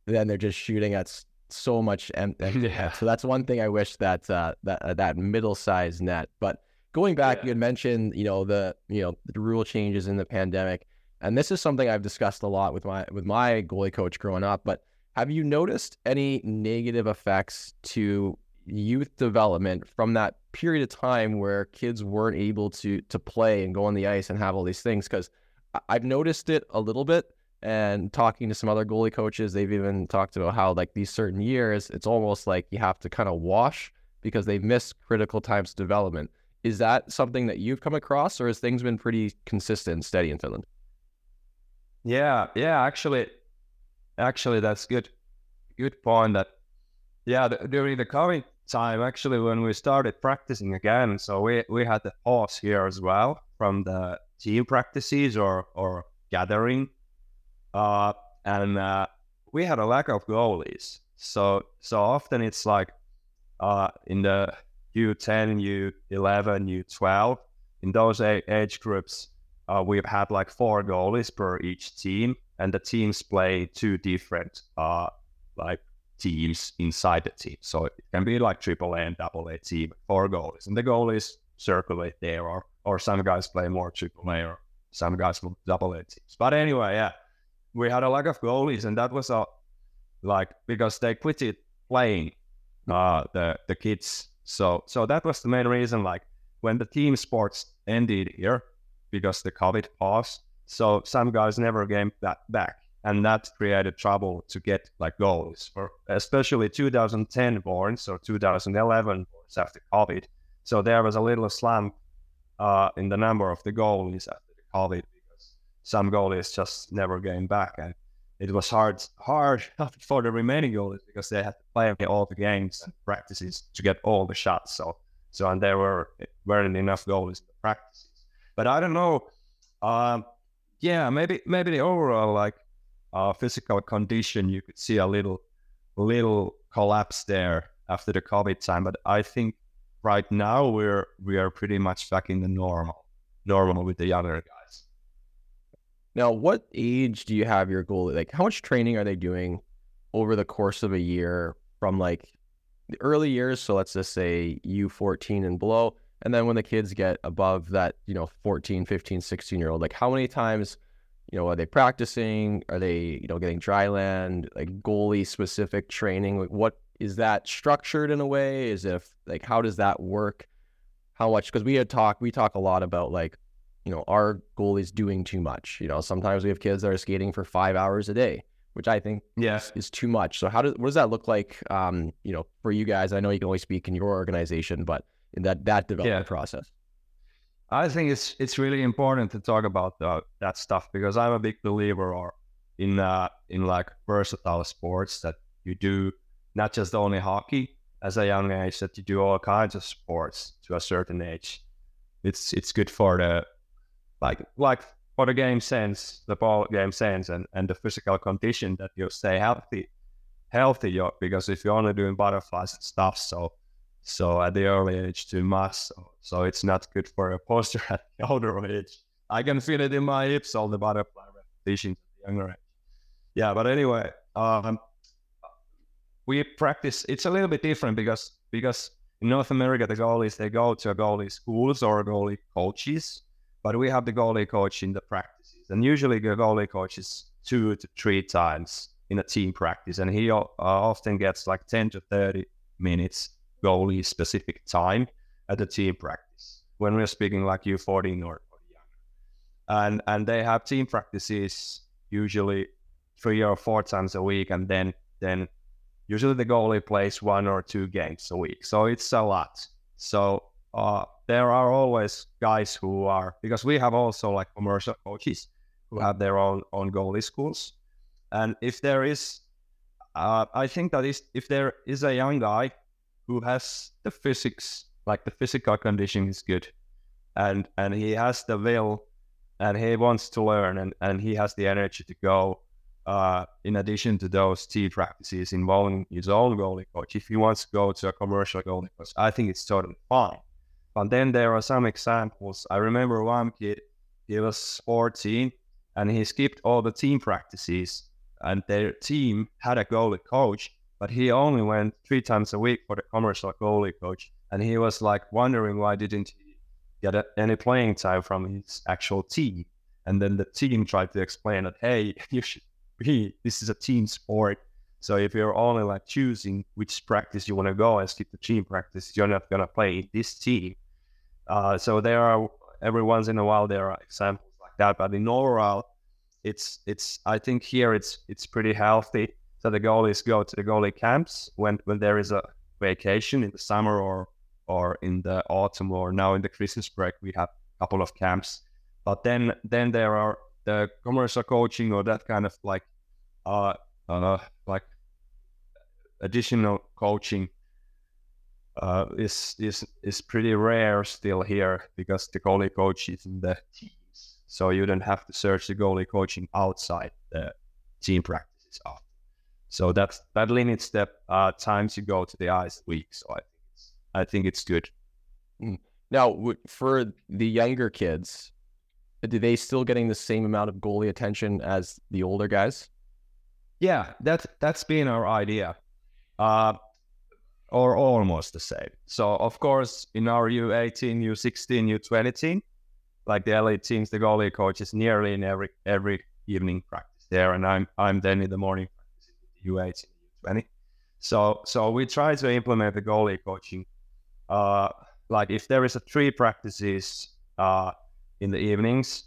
then they're just shooting at so much empty. Yeah. So that's one thing I wish that uh, that uh, that middle sized net. But going back, yeah. you had mentioned you know the you know the rule changes in the pandemic, and this is something I've discussed a lot with my with my goalie coach growing up. But have you noticed any negative effects to youth development from that period of time where kids weren't able to to play and go on the ice and have all these things because I've noticed it a little bit and talking to some other goalie coaches they've even talked about how like these certain years it's almost like you have to kind of wash because they miss critical times of development. Is that something that you've come across or has things been pretty consistent and steady in Finland? Yeah yeah actually actually that's good good point that yeah the, during the COVID time actually when we started practicing again. So we we had the pause here as well from the team practices or or gathering, uh, and uh, we had a lack of goalies. So so often it's like uh, in the U10, U11, U12, in those age groups, uh, we've had like four goalies per each team, and the teams play two different uh, like teams inside the team. So it can be like triple A and double A team, four goalies, and the goalies circulate there, or or some guys play more triple A, or some guys more double A teams. But anyway, yeah, we had a lack of goalies, and that was a like because they quit it playing uh, the the kids. So so that was the main reason. Like when the team sports ended here because the COVID paused, so some guys never came that back and that created trouble to get like goals for especially 2010 borns or 2011 borns after COVID. So there was a little slump uh, in the number of the goalies after the COVID because some goalies just never came back, and it was hard hard for the remaining goalies because they had to play all the games and practices to get all the shots. So so and there were weren't enough goalies in the practices. But I don't know. Um, yeah, maybe maybe the overall like uh, physical condition, you could see a little little collapse there after the COVID time. But I think right now we're we are pretty much back in the normal normal with the younger guys. Now, what age do you have your goalie? Like, how much training are they doing over the course of a year from like the early years? So let's just say U14 and below. And then when the kids get above that, you know, 14, 15, 16 year old, like how many times you know, are they practicing? Are they, you know, getting dry land, like goalie specific training? Like what is that structured in a way? Is if like how does that work? How much? Because we had talked, we talk a lot about like you know, our goalie's doing too much. You know, sometimes we have kids that are skating for five hours a day, which I think Yeah. is too much. So how does what does that look like? Um, you know, for you guys, I know you can only speak in your organization, but in that that development Yeah. process. I think it's it's really important to talk about that stuff because I'm a big believer or in uh, in like versatile sports that you do not just only hockey as a young age that you do all kinds of sports to a certain age. It's it's good for the like like for the game sense, the ball game sense, and and the physical condition that you stay healthy, healthy. because if you're only doing butterflies and stuff, so so at the early age too much, so, so it's not good for your posture at the older age. I can feel it in my hips, all the butterfly repetitions at the younger age. Yeah, but anyway, um, we practice. It's a little bit different because because in North America the goalies they go to goalie schools or goalie coaches, but we have the goalie coach in the practices, and usually the goalie coach is two to three times in a team practice, and he uh, often gets like ten to thirty minutes goalie specific time at the team practice when we're speaking like U14 or, or younger. And and they have team practices usually three or four times a week, and then then usually the goalie plays one or two games a week. So it's a lot. So uh, there are always guys who are because we have also like commercial coaches who have their own own goalie schools, and if there is, uh, I think that is if there is a young guy who has the physics, like the physical condition is good, and and he has the will, and he wants to learn, and and he has the energy to go. Uh, in addition to those team practices involving his own goalie coach, if he wants to go to a commercial goalie coach, I think it's totally fine. But then there are some examples. I remember one kid, he was 14 and he skipped all the team practices, and their team had a goalie coach, but he only went three times a week for the commercial goalie coach. And he was like wondering why didn't he get any playing time from his actual team. And then the team tried to explain that, hey, you should be, this is a team sport. So if you're only like choosing which practice you want to go and skip the team practice, you're not going to play this team. Uh, so there are, every once in a while, there are examples like that. But in overall, it's, it's, I think here it's, it's pretty healthy so the goalies go to the goalie camps when, when there is a vacation in the summer or or in the autumn or now in the Christmas break we have a couple of camps. But then then there are the commercial coaching or that kind of like uh, uh like additional coaching uh, is is is pretty rare still here because the goalie coach is in the teams, so you don't have to search the goalie coaching outside the team practices often. So that's that limits the uh, times you go to the ice week. So I think it's I think it's good. Now, for the younger kids, do they still getting the same amount of goalie attention as the older guys? Yeah, that that's been our idea, uh, or almost the same. So of course, in our U18, U16, U20 team, like the elite teams, the goalie coach is nearly in every every evening practice there, and I'm I'm then in the morning practice U18, U20. So so we try to implement the goalie coaching. Uh, like if there is a three practices uh, in the evenings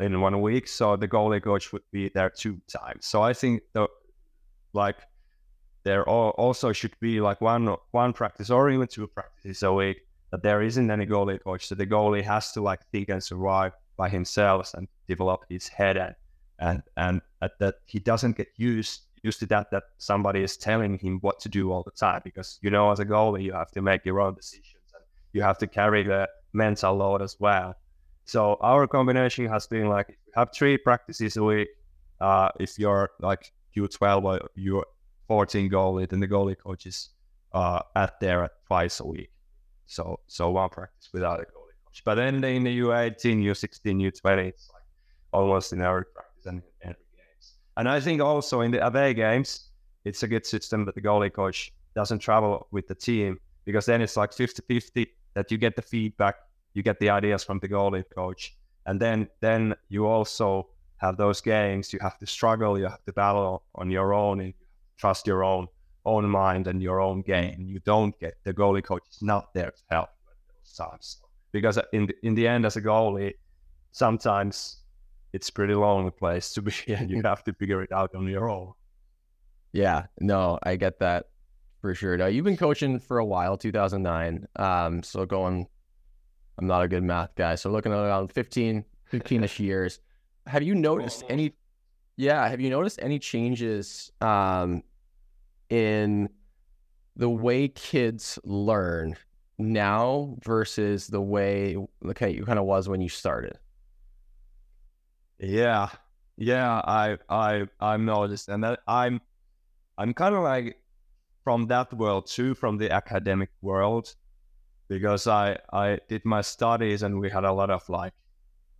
in one week, so the goalie coach would be there two times. So I think the like there also should be like one one practice or even two practices a week that there isn't any goalie coach. So the goalie has to like think and survive by himself and develop his head and and and that he doesn't get used used to that that somebody is telling him what to do all the time because you know as a goalie you have to make your own decisions and you have to carry the mental load as well. So our combination has been like have three practices a week. Uh, if you're like U12 or U14 goalie, then the goalie coach is uh, at there at twice a week. So so one practice without a goalie coach. But then in the U18, U16, U20, it's like almost in every practice and every. And I think also in the away games, it's a good system that the goalie coach doesn't travel with the team because then it's like 50-50 that you get the feedback, you get the ideas from the goalie coach. And then then you also have those games, you have to struggle, you have to battle on your own and trust your own own mind and your own game. You don't get the goalie coach is not there to help you at those times because in the, in the end, as a goalie, sometimes it's pretty lonely place to be and you have to figure it out on your own. Yeah, no, I get that for sure. Now you've been coaching for a while, 2009. Um, so going, I'm not a good math guy, so looking at around 15, 15ish years. Have you noticed any? Yeah, have you noticed any changes um, in the way kids learn now versus the way okay you kind of was when you started? Yeah, yeah, I I I'm noticed, and that I'm I'm kind of like from that world too, from the academic world, because I I did my studies and we had a lot of like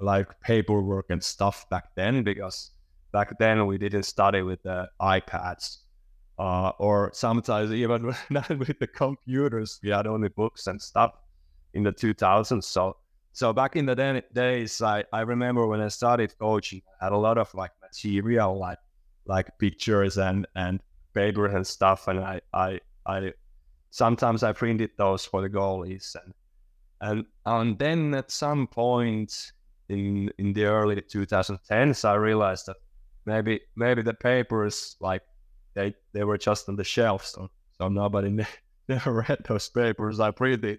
like paperwork and stuff back then because back then we didn't study with the iPads uh, or sometimes even not with the computers. We had only books and stuff in the 2000s so so back in the day, days, I, I remember when I started coaching, I had a lot of like material, like like pictures and and papers and stuff, and I I I sometimes I printed those for the goalies, and and and then at some point in in the early 2010s, I realized that maybe maybe the papers like they they were just on the shelves, so, so nobody never read those papers. I printed them,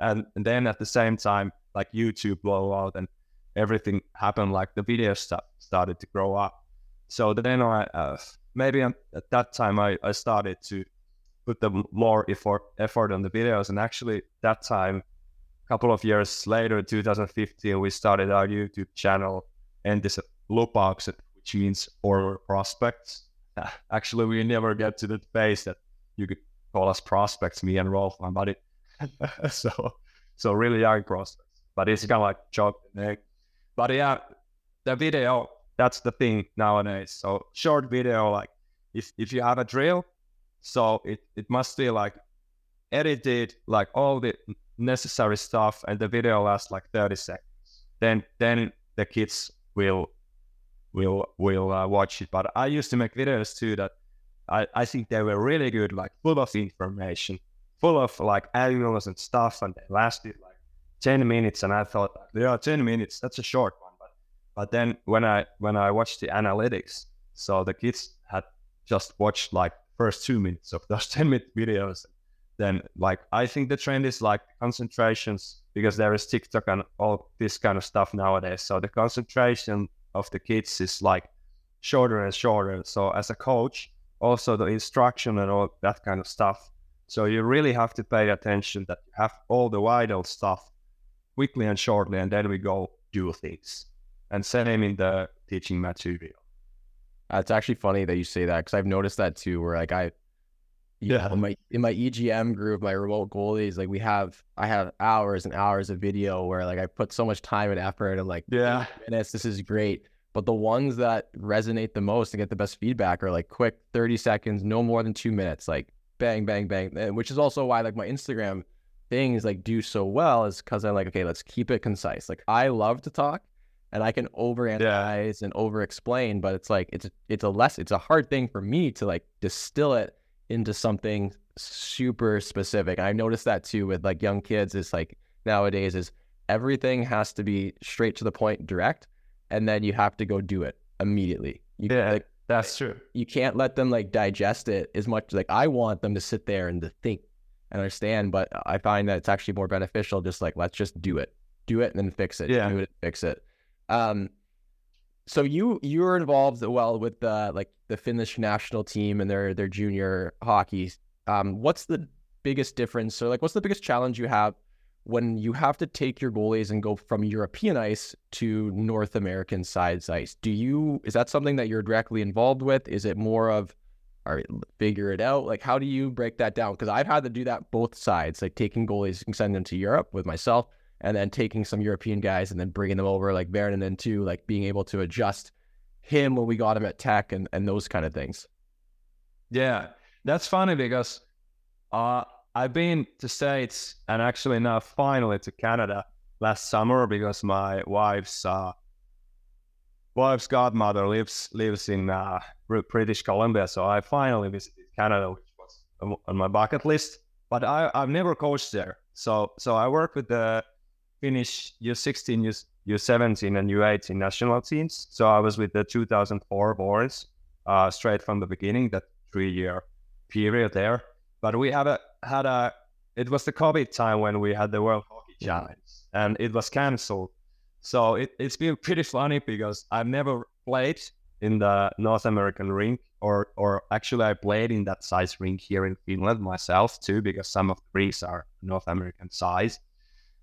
and, and then at the same time like YouTube blow out and everything happened. Like the video started to grow up. So then I uh, maybe at that time I, I started to put the more effort effort on the videos. And actually that time, a couple of years later, 2015, we started our YouTube channel Entiset Lupaukset, which means former prospects. Actually, we never get to the phase that you could call us prospects, me and Rolf, but it so so really young prospects but it's kind of like egg. But yeah, the video, that's the thing nowadays. So short video, like if, if you have a drill, so it, it must be like edited, like all the necessary stuff, and the video lasts like 30 seconds. Then then the kids will will will uh, watch it. But I used to make videos too that I, I think they were really good, like full of information, full of like animals and stuff, and they lasted 10 minutes and I thought, yeah, 10 minutes, that's a short one. But, but then when I, when I watched the analytics, so the kids had just watched like first two minutes of those 10 minute videos. Then like, I think the trend is like concentrations because there is TikTok and all this kind of stuff nowadays. So the concentration of the kids is like shorter and shorter. So as a coach, also the instruction and all that kind of stuff. So you really have to pay attention that you have all the vital stuff quickly and shortly, and then we go do things. And same in the teaching material. It's actually funny that you say that because I've noticed that too. Where like I, yeah, know, in my in my EGM group, my remote goalies, like we have, I have hours and hours of video where like I put so much time and effort and like yeah minutes. This is great. But the ones that resonate the most and get the best feedback are like quick, thirty seconds, no more than two minutes, like bang, bang, bang. Which is also why like my Instagram things like do so well is because I'm like, okay, let's keep it concise. Like I love to talk and I can overanalyze yeah. and over explain, but it's like it's it's a less it's a hard thing for me to like distill it into something super specific. I noticed that too with like young kids. It's like nowadays is everything has to be straight to the point, direct, and then you have to go do it immediately. You, yeah, like, that's true. You can't let them like digest it as much. Like I want them to sit there and to think and understand. But I find that it's actually more beneficial. Just like let's just do it, do it, and then fix it. Yeah, do it, fix it. Um, so you you were involved well with the like the Finnish national team and their their junior hockey. Um, what's the biggest difference, or like what's the biggest challenge you have when you have to take your goalies and go from European ice to North American sides ice? Do you is that something that you're directly involved with? Is it more of all right, figure it out. Like, how do you break that down? Because I've had to do that both sides, like taking goalies and sending them to Europe with myself, and then taking some European guys and then bringing them over, like Vernon and then too, like being able to adjust him when we got him at Tech and, and those kind of things. Yeah, that's funny because uh, I've been to States and actually now finally to Canada last summer because my wife's uh, wife's godmother lives lives in uh, British Columbia, so I finally visited Canada, which was on my bucket list. But I, I've never coached there, so so I work with the Finnish U16, U17 and U18 national teams. So I was with the 2004 Borns uh, straight from the beginning, that three year period there. But we had a had a it was the COVID time when we had the World Hockey Challenge and it was cancelled. So it, it's been pretty funny because I've never played in the North American rink or or actually I played in that size rink here in Finland myself too because some of the rinks are North American size.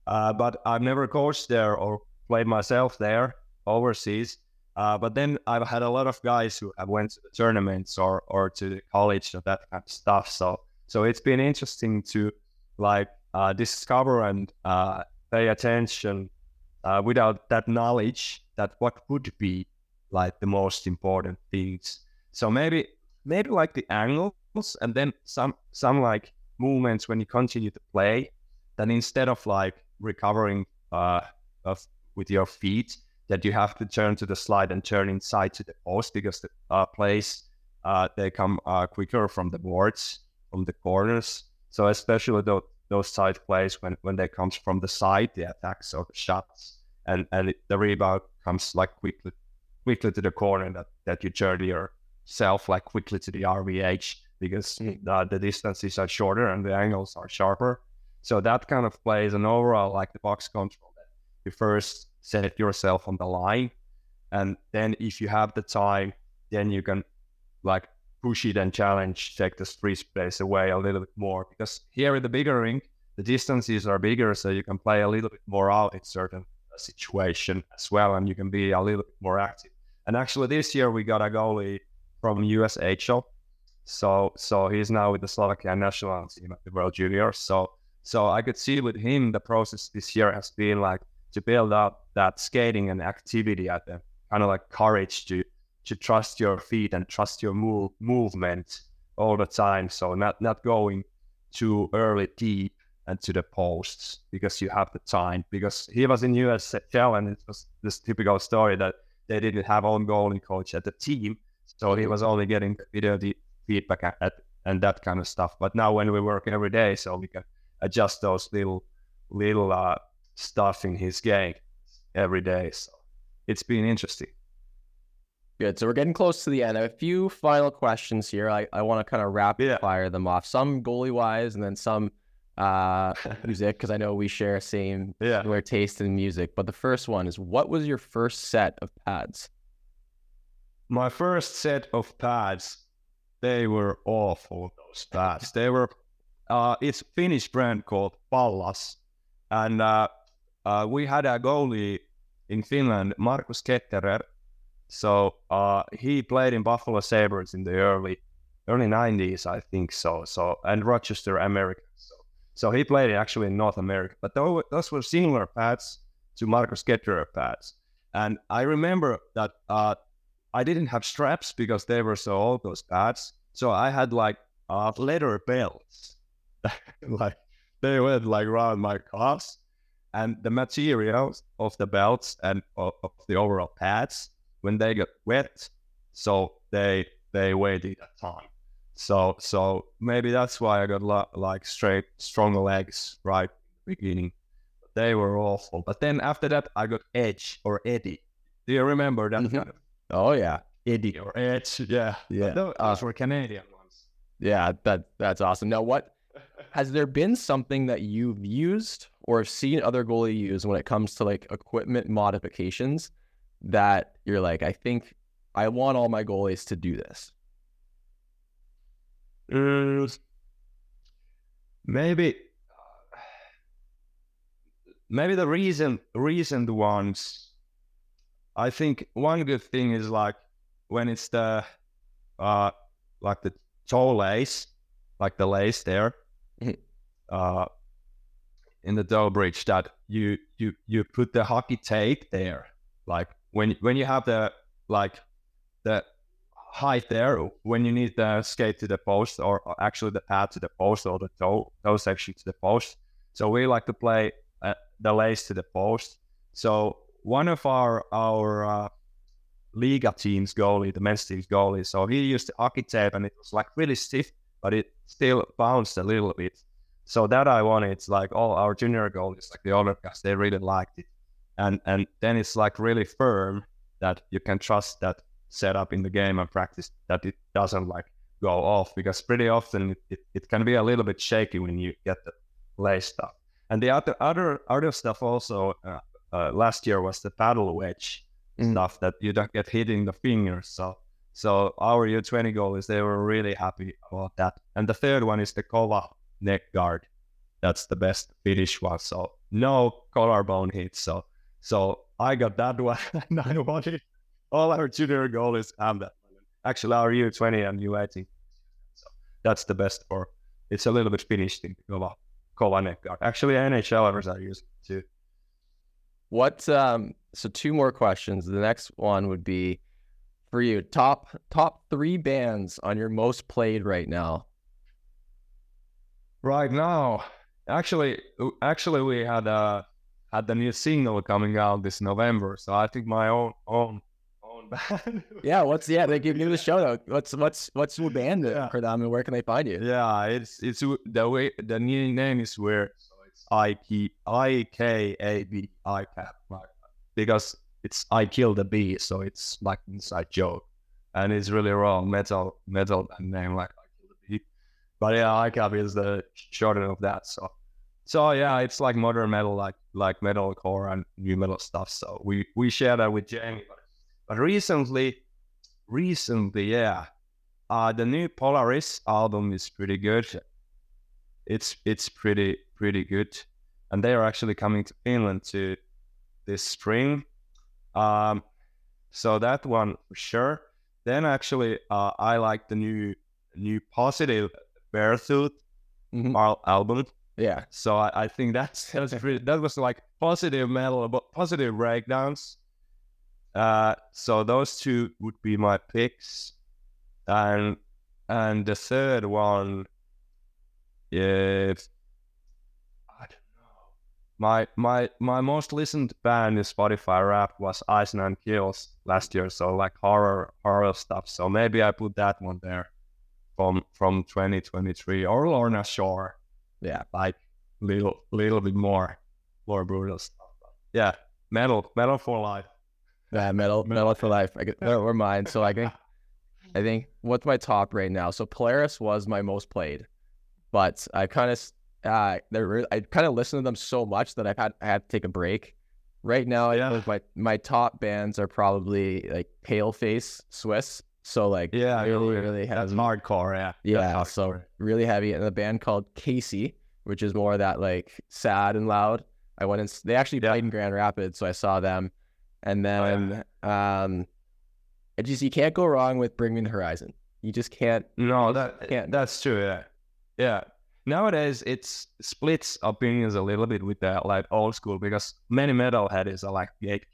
Uh, but I've never coached there or played myself there overseas. Uh, but then I've had a lot of guys who have went to the tournaments or or to the college and that kind of stuff. So so it's been interesting to like uh, discover and uh, pay attention uh, without that knowledge that what would be like the most important things. So maybe maybe like the angles and then some some like movements when you continue to play. Then instead of like recovering uh, of with your feet, that you have to turn to the slide and turn inside to the post because the uh, uh, they come uh, quicker from the boards from the corners. So especially those those side plays when when they comes from the side, the attacks or the shots, and and the rebound comes like quickly quickly to the corner that that you turn yourself like quickly to the RVH because uh, the distances are shorter and the angles are sharper. So that kind of plays an overall like the box control that you first set yourself on the line. And then if you have the time, then you can like push it and challenge, take the free space away a little bit more. Because here in the bigger ring the distances are bigger, so you can play a little bit more out in certain situation as well, and you can be a little bit more active. And actually, this year we got a goalie from USHL, so so he's now with the Slovakia national team at the World Juniors. So so I could see with him the process this year has been like to build up that skating and activity at them, kind of like courage to to trust your feet and trust your move, movement all the time. So not not going too early deep and to the posts because you have the time. Because he was in USHL and it was this typical story that they didn't have own goalie coach at the team, so he was only getting video feedback at, at and that kind of stuff. But now when we work every day, so we can adjust those little little uh, stuff in his game every day. So it's been interesting. Good. So we're getting close to the end. I have a few final questions here. I, I want to kind of rapid yeah. fire them off. Some goalie wise, and then some uh, music because I know we share the same yeah. similar taste in music. But the first one is, what was your first set of pads? My first set of pads, they were awful. Those pads, they were. Uh, it's a Finnish brand called Pallas, and uh, uh, we had a goalie in Finland, Markus Ketterer. So uh, he played in Buffalo Sabres in the early early 90s, I think so. So and Rochester, America. So, so he played actually in North America. But those, those were similar pads to Markus Ketterer pads. And I remember that uh, I didn't have straps because they were so old, those pads. So I had like uh, leather belts. like they went like around my calves and the materials of the belts and of, of the overall pads when they get wet, so they they waited a time. So so maybe that's why I got lo- like straight stronger legs right beginning. They were awful, but then after that I got Edge or Eddy. Do you remember that? Mm-hmm. Oh yeah, Eddy or Edge. Yeah, yeah. those, uh, were Canadian ones. Yeah, that that's awesome. Now, what has there been something that you've used or have seen other goalie use when it comes to like equipment modifications that you're like, I think I want all my goalies to do this? Maybe, maybe the reason recent ones. I think one good thing is like when it's the uh like the toe lace, like the lace there, mm-hmm. uh, in the toe bridge that you you you put the hockey tape there, like when when you have the like the height there when you need the skate to the post or, or actually the pad to the post or the toe toe section to the post. So we like to play uh, the lace to the post. So one of our our uh, Liiga team's goalie, the men's team's goalie, so he used the hockey tape and it was like really stiff, but it still bounced a little bit. So that I wanted, it's like all our junior goalies, like the other guys, they really liked it. And and then it's like really firm that you can trust that setup in the game and practice that it doesn't like go off because pretty often it, it can be a little bit shaky when you get the lay stuff. And the other other other stuff also uh, uh, last year was the paddle wedge mm. stuff that you don't get hit in the fingers. So so our U20 goalies they were really happy about that. And the third one is the Kova neck guard. That's the best Finnish one. So no collarbone hits. So so I got that one and I wanted all our junior goalies have that. Actually, our U20 and U18. So that's the best for. It's a little bit Finnish thing. Kova, Kova neck guard. Actually, NHLers are using it too. What? Um, so two more questions. The next one would be for you. Top top three bands on your most played right now. Right now, actually, actually, we had uh had the new single coming out this November. So I think my own own own band. yeah, what's yeah? They give me the shout out. What's what's what's your band uh, yeah. for them, and where can they find you? Yeah, it's it's the way the new name is where So it's I K I K A B I Cap because it's I kill the bee, so it's like inside joke, and it's really wrong metal metal and name like I kill the bee. But yeah, ICAP is the shorten of that. So so yeah, it's like modern metal, like like metalcore and new metal stuff. So we we share that with Jamie. But, but recently, recently, yeah, uh, the new Polaris album is pretty good. It's it's pretty pretty good, and they are actually coming to Finland to this spring. Um, so that one for sure. Then actually, uh, I like the new new positive Beartooth mm-hmm. album. Yeah. So I, I think that's that was that was like positive metal, but positive breakdowns. Uh, so those two would be my picks, and and the third one, if I don't know, my my my most listened band in Spotify rap was Ice Nine Kills last year, so like horror horror stuff. So maybe I put that one there from from 2023 or Lorna Shore yeah, like little little bit more more brutal stuff. Yeah, metal metal for life. Yeah, metal metal for life. I get or mine. So I think I think what's my top right now? So Polaris was my most played, but I kind of uh they're I kind of listened to them so much that I've had I had to take a break. Right now, yeah. I my my top bands are probably like Paleface Swiss. So like yeah, really really heavy. That's hardcore, yeah. Yeah, hardcore. so really heavy. And a band called Casey, which is more of that like sad and loud. I went and they actually yeah. played in Grand Rapids, so I saw them. And then oh, yeah. um it just you can't go wrong with Bring Me the Horizon. You just can't No, that can't that's true, yeah. Yeah. Nowadays it's splits opinions a little bit with that like old school because many metalheads are like gatekeeper.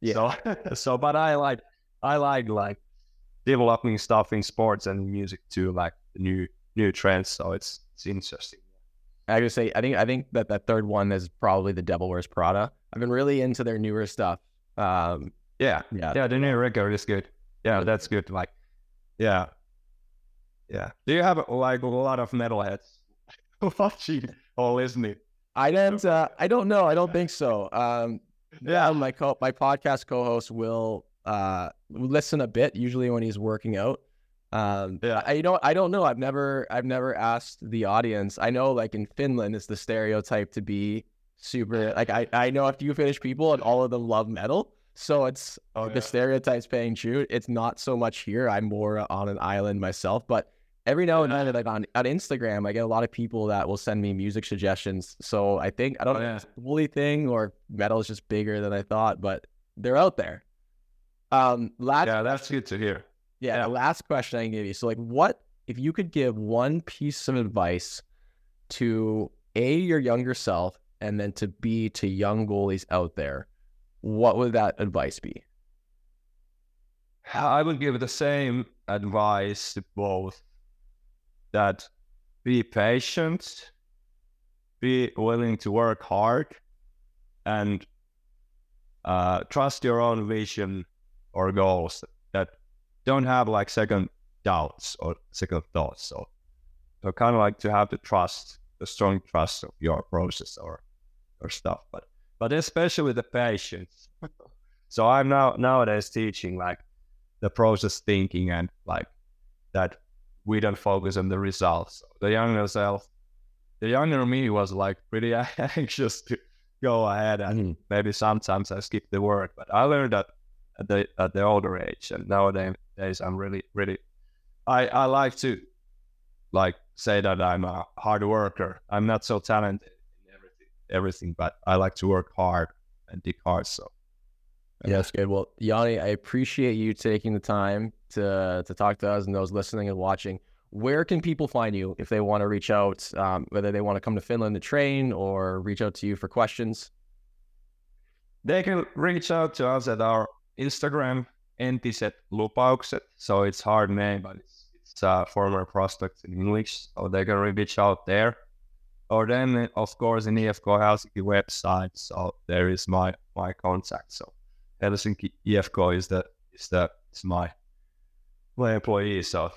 Yeah. So so but I like I like like developing stuff in sports and music too, like new new trends. So it's it's interesting. I just say I think I think that that third one is probably the Devil Wears Prada. I've been really into their newer stuff. Um, yeah, yeah, yeah. The new record is good. Yeah, that's good. Like, yeah, yeah. Do you have like a lot of metalheads watching or listening? I don't. Uh, I don't know. I don't think so. Um, yeah, my co- my podcast co-host will uh, listen a bit, usually when he's working out. Um, yeah, I, you know, I don't know. I've never, I've never asked the audience. I know, like in Finland, it's the stereotype to be super. Like, I, I know a few Finnish people, and all of them love metal. So it's oh, the yeah. stereotypes paying true. It's not so much here. I'm more on an island myself, but every now and then, like on, on Instagram, I get a lot of people that will send me music suggestions. So I think I don't oh, know yeah. if it's a bully thing or metal is just bigger than I thought, but they're out there. Um, last yeah, that's good to hear. Yeah, yeah. The last question I can give you. So, like, what if you could give one piece of advice to a your younger self, and then to b to young goalies out there? What would that advice be? I would give the same advice to both. That be patient, be willing to work hard, and uh, trust your own vision or goals. That don't have like second doubts or second thoughts. So, so kind of like to have the trust, the strong trust of your process or or stuff. But but especially with the patience. so I'm now nowadays teaching like the process thinking and like that we don't focus on the results. The younger self, the younger me was like pretty anxious to go ahead and mm. maybe sometimes I skip the work, but I learned that at the at the older age and nowadays I'm really really I I like to like say that I'm a hard worker. I'm not so talented in everything everything, but I like to work hard and dig hard. So Yes, good. Well, Janne, I appreciate you taking the time to to talk to us and those listening and watching. Where can people find you if they want to reach out, um, whether they want to come to Finland to train or reach out to you for questions? They can reach out to us at our Instagram, entiset lupaukset. So it's hard name, but it's, it's uh, former prospects in English. So they can reach out there. Or then, of course, in IFK Helsinki website. So there is my my contact. So Helsinki IFK is the is the is my my employee. So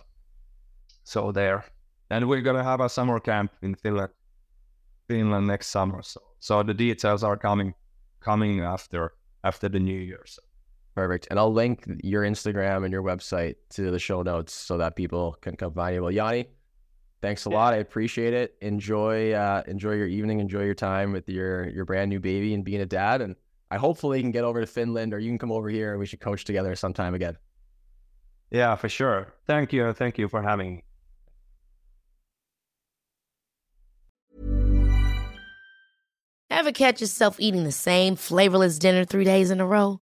so there, and we're gonna have a summer camp in Finland, Finland next summer. So so the details are coming coming after after the new year. So. Perfect. And I'll link your Instagram and your website to the show notes so that people can come find you. Well, Janne, thanks a yeah. lot. I appreciate it. Enjoy uh, enjoy your evening. Enjoy your time with your your brand new baby and being a dad. And I hopefully can get over to Finland or you can come over here and we should coach together sometime again. Yeah, for sure. Thank you. Thank you for having me. Ever catch yourself eating the same flavorless dinner three days in a row?